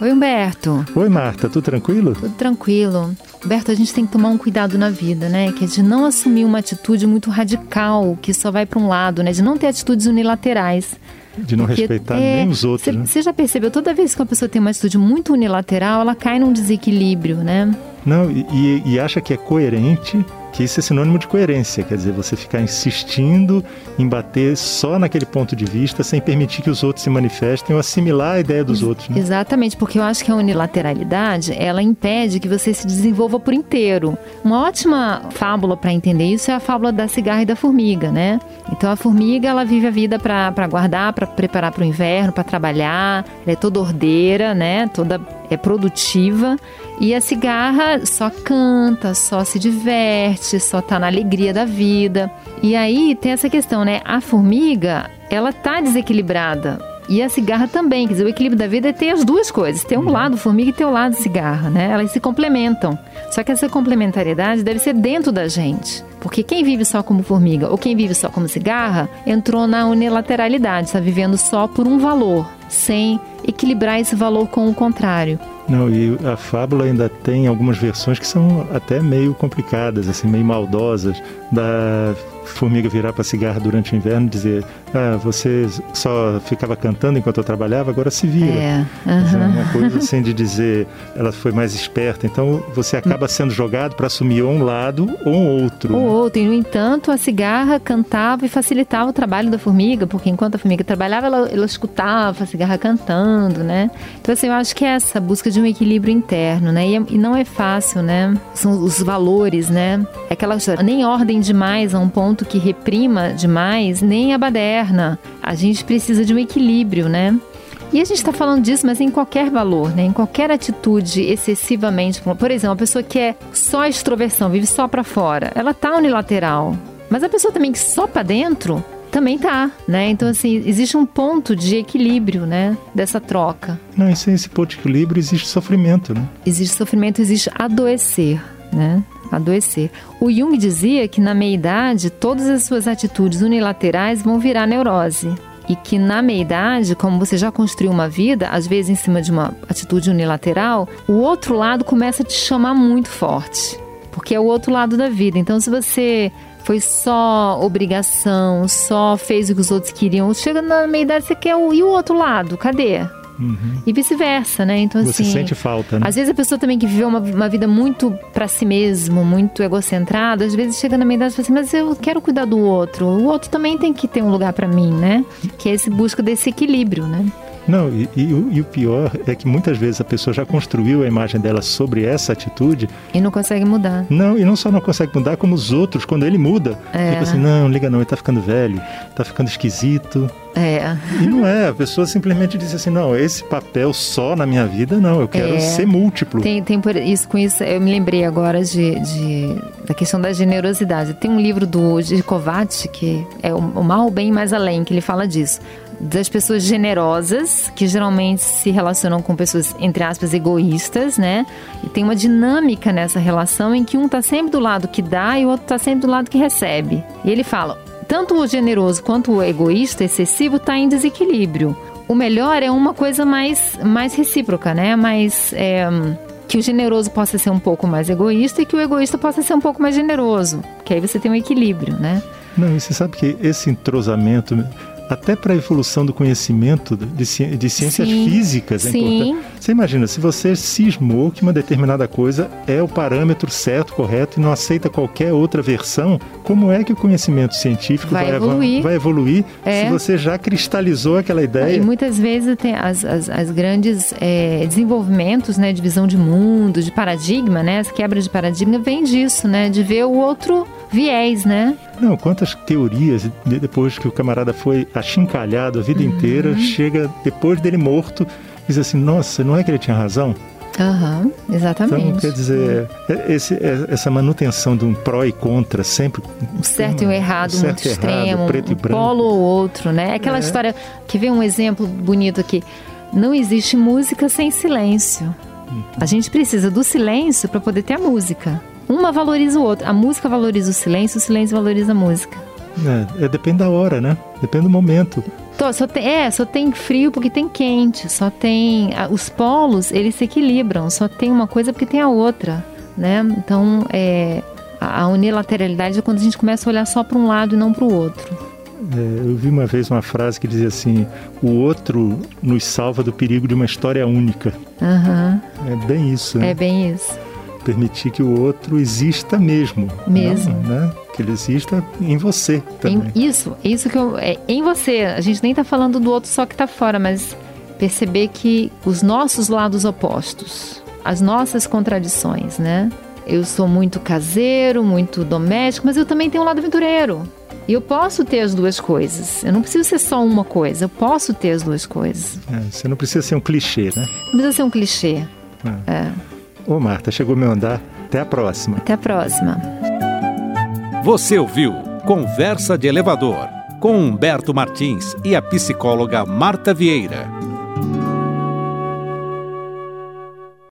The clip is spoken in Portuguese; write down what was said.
Oi, Humberto. Oi, Marta, tudo tranquilo? Tudo tranquilo. Humberto, a gente tem que tomar um cuidado na vida, né? Que é de não assumir uma atitude muito radical, que só vai para um lado, né? De não ter atitudes unilaterais. De não Porque, respeitar é, nem os outros. Você né? já percebeu, toda vez que uma pessoa tem uma atitude muito unilateral, ela cai num desequilíbrio, né? Não, e, e acha que é coerente que isso é sinônimo de coerência, quer dizer, você ficar insistindo em bater só naquele ponto de vista, sem permitir que os outros se manifestem ou assimilar a ideia dos Ex outros. Né? Exatamente, porque eu acho que a unilateralidade, ela impede que você se desenvolva por inteiro. Uma ótima fábula para entender isso é a fábula da cigarra e da formiga, né? Então a formiga, ela vive a vida para guardar, para preparar para o inverno, para trabalhar, ela é toda ordeira, né? Toda é produtiva e a cigarra só canta, só se diverte, só tá na alegria da vida. E aí tem essa questão, né? A formiga, ela tá desequilibrada. E a cigarra também, quer dizer, o equilíbrio da vida é ter as duas coisas, ter um uhum. lado formiga e ter o um lado cigarra, né? Elas se complementam. Só que essa complementariedade deve ser dentro da gente. Porque quem vive só como formiga ou quem vive só como cigarra entrou na unilateralidade, está vivendo só por um valor, sem equilibrar esse valor com o contrário. Não, e a fábula ainda tem algumas versões que são até meio complicadas, assim, meio maldosas, da formiga virar para cigarra durante o inverno e dizer: Ah, você só ficava cantando enquanto eu trabalhava, agora se vira. É, uhum. Uma coisa assim de dizer, ela foi mais esperta. Então você acaba sendo jogado para assumir ou um lado ou um outro. Ou né? outro. E no entanto, a cigarra cantava e facilitava o trabalho da formiga, porque enquanto a formiga trabalhava, ela, ela escutava a cigarra cantando, né? Então, assim, eu acho que é essa busca de um equilíbrio interno, né? E, é, e não é fácil, né? São os valores, né? É aquela história, nem ordem demais a um ponto ponto que reprima demais, nem a baderna. A gente precisa de um equilíbrio, né? E a gente está falando disso, mas em qualquer valor, né? Em qualquer atitude excessivamente. Por exemplo, uma pessoa que é só extroversão, vive só para fora, ela tá unilateral. Mas a pessoa também que só para dentro também tá, né? Então assim, existe um ponto de equilíbrio, né, dessa troca. Não, e sem esse ponto de equilíbrio existe sofrimento, né? Existe sofrimento, existe adoecer, né? adoecer. O Jung dizia que na meia-idade todas as suas atitudes unilaterais vão virar neurose. E que na meia-idade, como você já construiu uma vida, às vezes em cima de uma atitude unilateral, o outro lado começa a te chamar muito forte. Porque é o outro lado da vida. Então, se você foi só obrigação, só fez o que os outros queriam, chega na meia-idade você quer o. E o outro lado? Cadê? Uhum. E vice-versa, né? Então, Você assim. sente falta, né? Às vezes a pessoa também que viveu uma, uma vida muito para si mesmo, muito egocentrada, às vezes chega na meia idade e fala assim: mas eu quero cuidar do outro. O outro também tem que ter um lugar para mim, né? Que é esse busca desse equilíbrio, né? Não, e, e, e, o pior é que muitas vezes a pessoa já construiu a imagem dela sobre essa atitude. E não consegue mudar. Não, e não só não consegue mudar, como os outros, quando ele muda. É. Tipo assim, não, liga não, ele tá ficando velho, tá ficando esquisito. É. E não é, a pessoa simplesmente diz assim, não, esse papel só na minha vida, não, eu quero é. ser múltiplo. Tem, tem por isso, com isso, eu me lembrei agora de, de da questão da generosidade. Tem um livro do Kovács, que é o, o Mal, o Bem e Mais Além, que ele fala disso das pessoas generosas, que geralmente se relacionam com pessoas, entre aspas, egoístas, né? E tem uma dinâmica nessa relação em que um tá sempre do lado que dá e o outro tá sempre do lado que recebe. E ele fala: tanto o generoso quanto o egoísta excessivo tá em desequilíbrio. O melhor é uma coisa mais, mais recíproca, né? Mais. É, que o generoso possa ser um pouco mais egoísta e que o egoísta possa ser um pouco mais generoso. Que aí você tem um equilíbrio, né? Não, e você sabe que esse entrosamento até para a evolução do conhecimento de, ci de ciências sim, físicas é sim. importante. Você imagina, se você cismou que uma determinada coisa é o parâmetro certo, correto e não aceita qualquer outra versão, como é que o conhecimento científico vai, vai evoluir, vai evoluir é. se você já cristalizou aquela ideia? E muitas vezes tem as, as, as grandes é, desenvolvimentos né, de visão de mundo, de paradigma, né, as quebras de paradigma, vem disso, né, de ver o outro viés, né? Não, quantas teorias depois que o camarada foi achincalhado a vida uhum. inteira, chega depois dele morto, diz assim: nossa, não é que ele tinha razão? Uhum, exatamente. Então, quer dizer, é, esse, é, essa manutenção de um pró e contra, sempre. O certo e o errado, um muito extremo, preto um e branco. polo ou outro, né? Aquela é. história. que vê um exemplo bonito aqui? Não existe música sem silêncio. Uhum. A gente precisa do silêncio para poder ter a música. Uma valoriza o outro. A música valoriza o silêncio, o silêncio valoriza a música. É, é, depende da hora, né? Depende do momento. Só tem, é, só tem frio porque tem quente, só tem. Os polos, eles se equilibram, só tem uma coisa porque tem a outra, né? Então, é, a unilateralidade é quando a gente começa a olhar só para um lado e não para o outro. É, eu vi uma vez uma frase que dizia assim: o outro nos salva do perigo de uma história única. Uhum. É bem isso. Né? É bem isso. Permitir que o outro exista mesmo. Mesmo. Não, né? Que ele exista em você também. Em, isso, isso que eu. É, em você. A gente nem está falando do outro só que está fora, mas perceber que os nossos lados opostos, as nossas contradições, né? Eu sou muito caseiro, muito doméstico, mas eu também tenho um lado aventureiro. E eu posso ter as duas coisas. Eu não preciso ser só uma coisa, eu posso ter as duas coisas. É, você não precisa ser um clichê, né? Não precisa ser um clichê. É. é. Ô, Marta, chegou meu andar. Até a próxima. Até a próxima. Você ouviu Conversa de Elevador com Humberto Martins e a psicóloga Marta Vieira.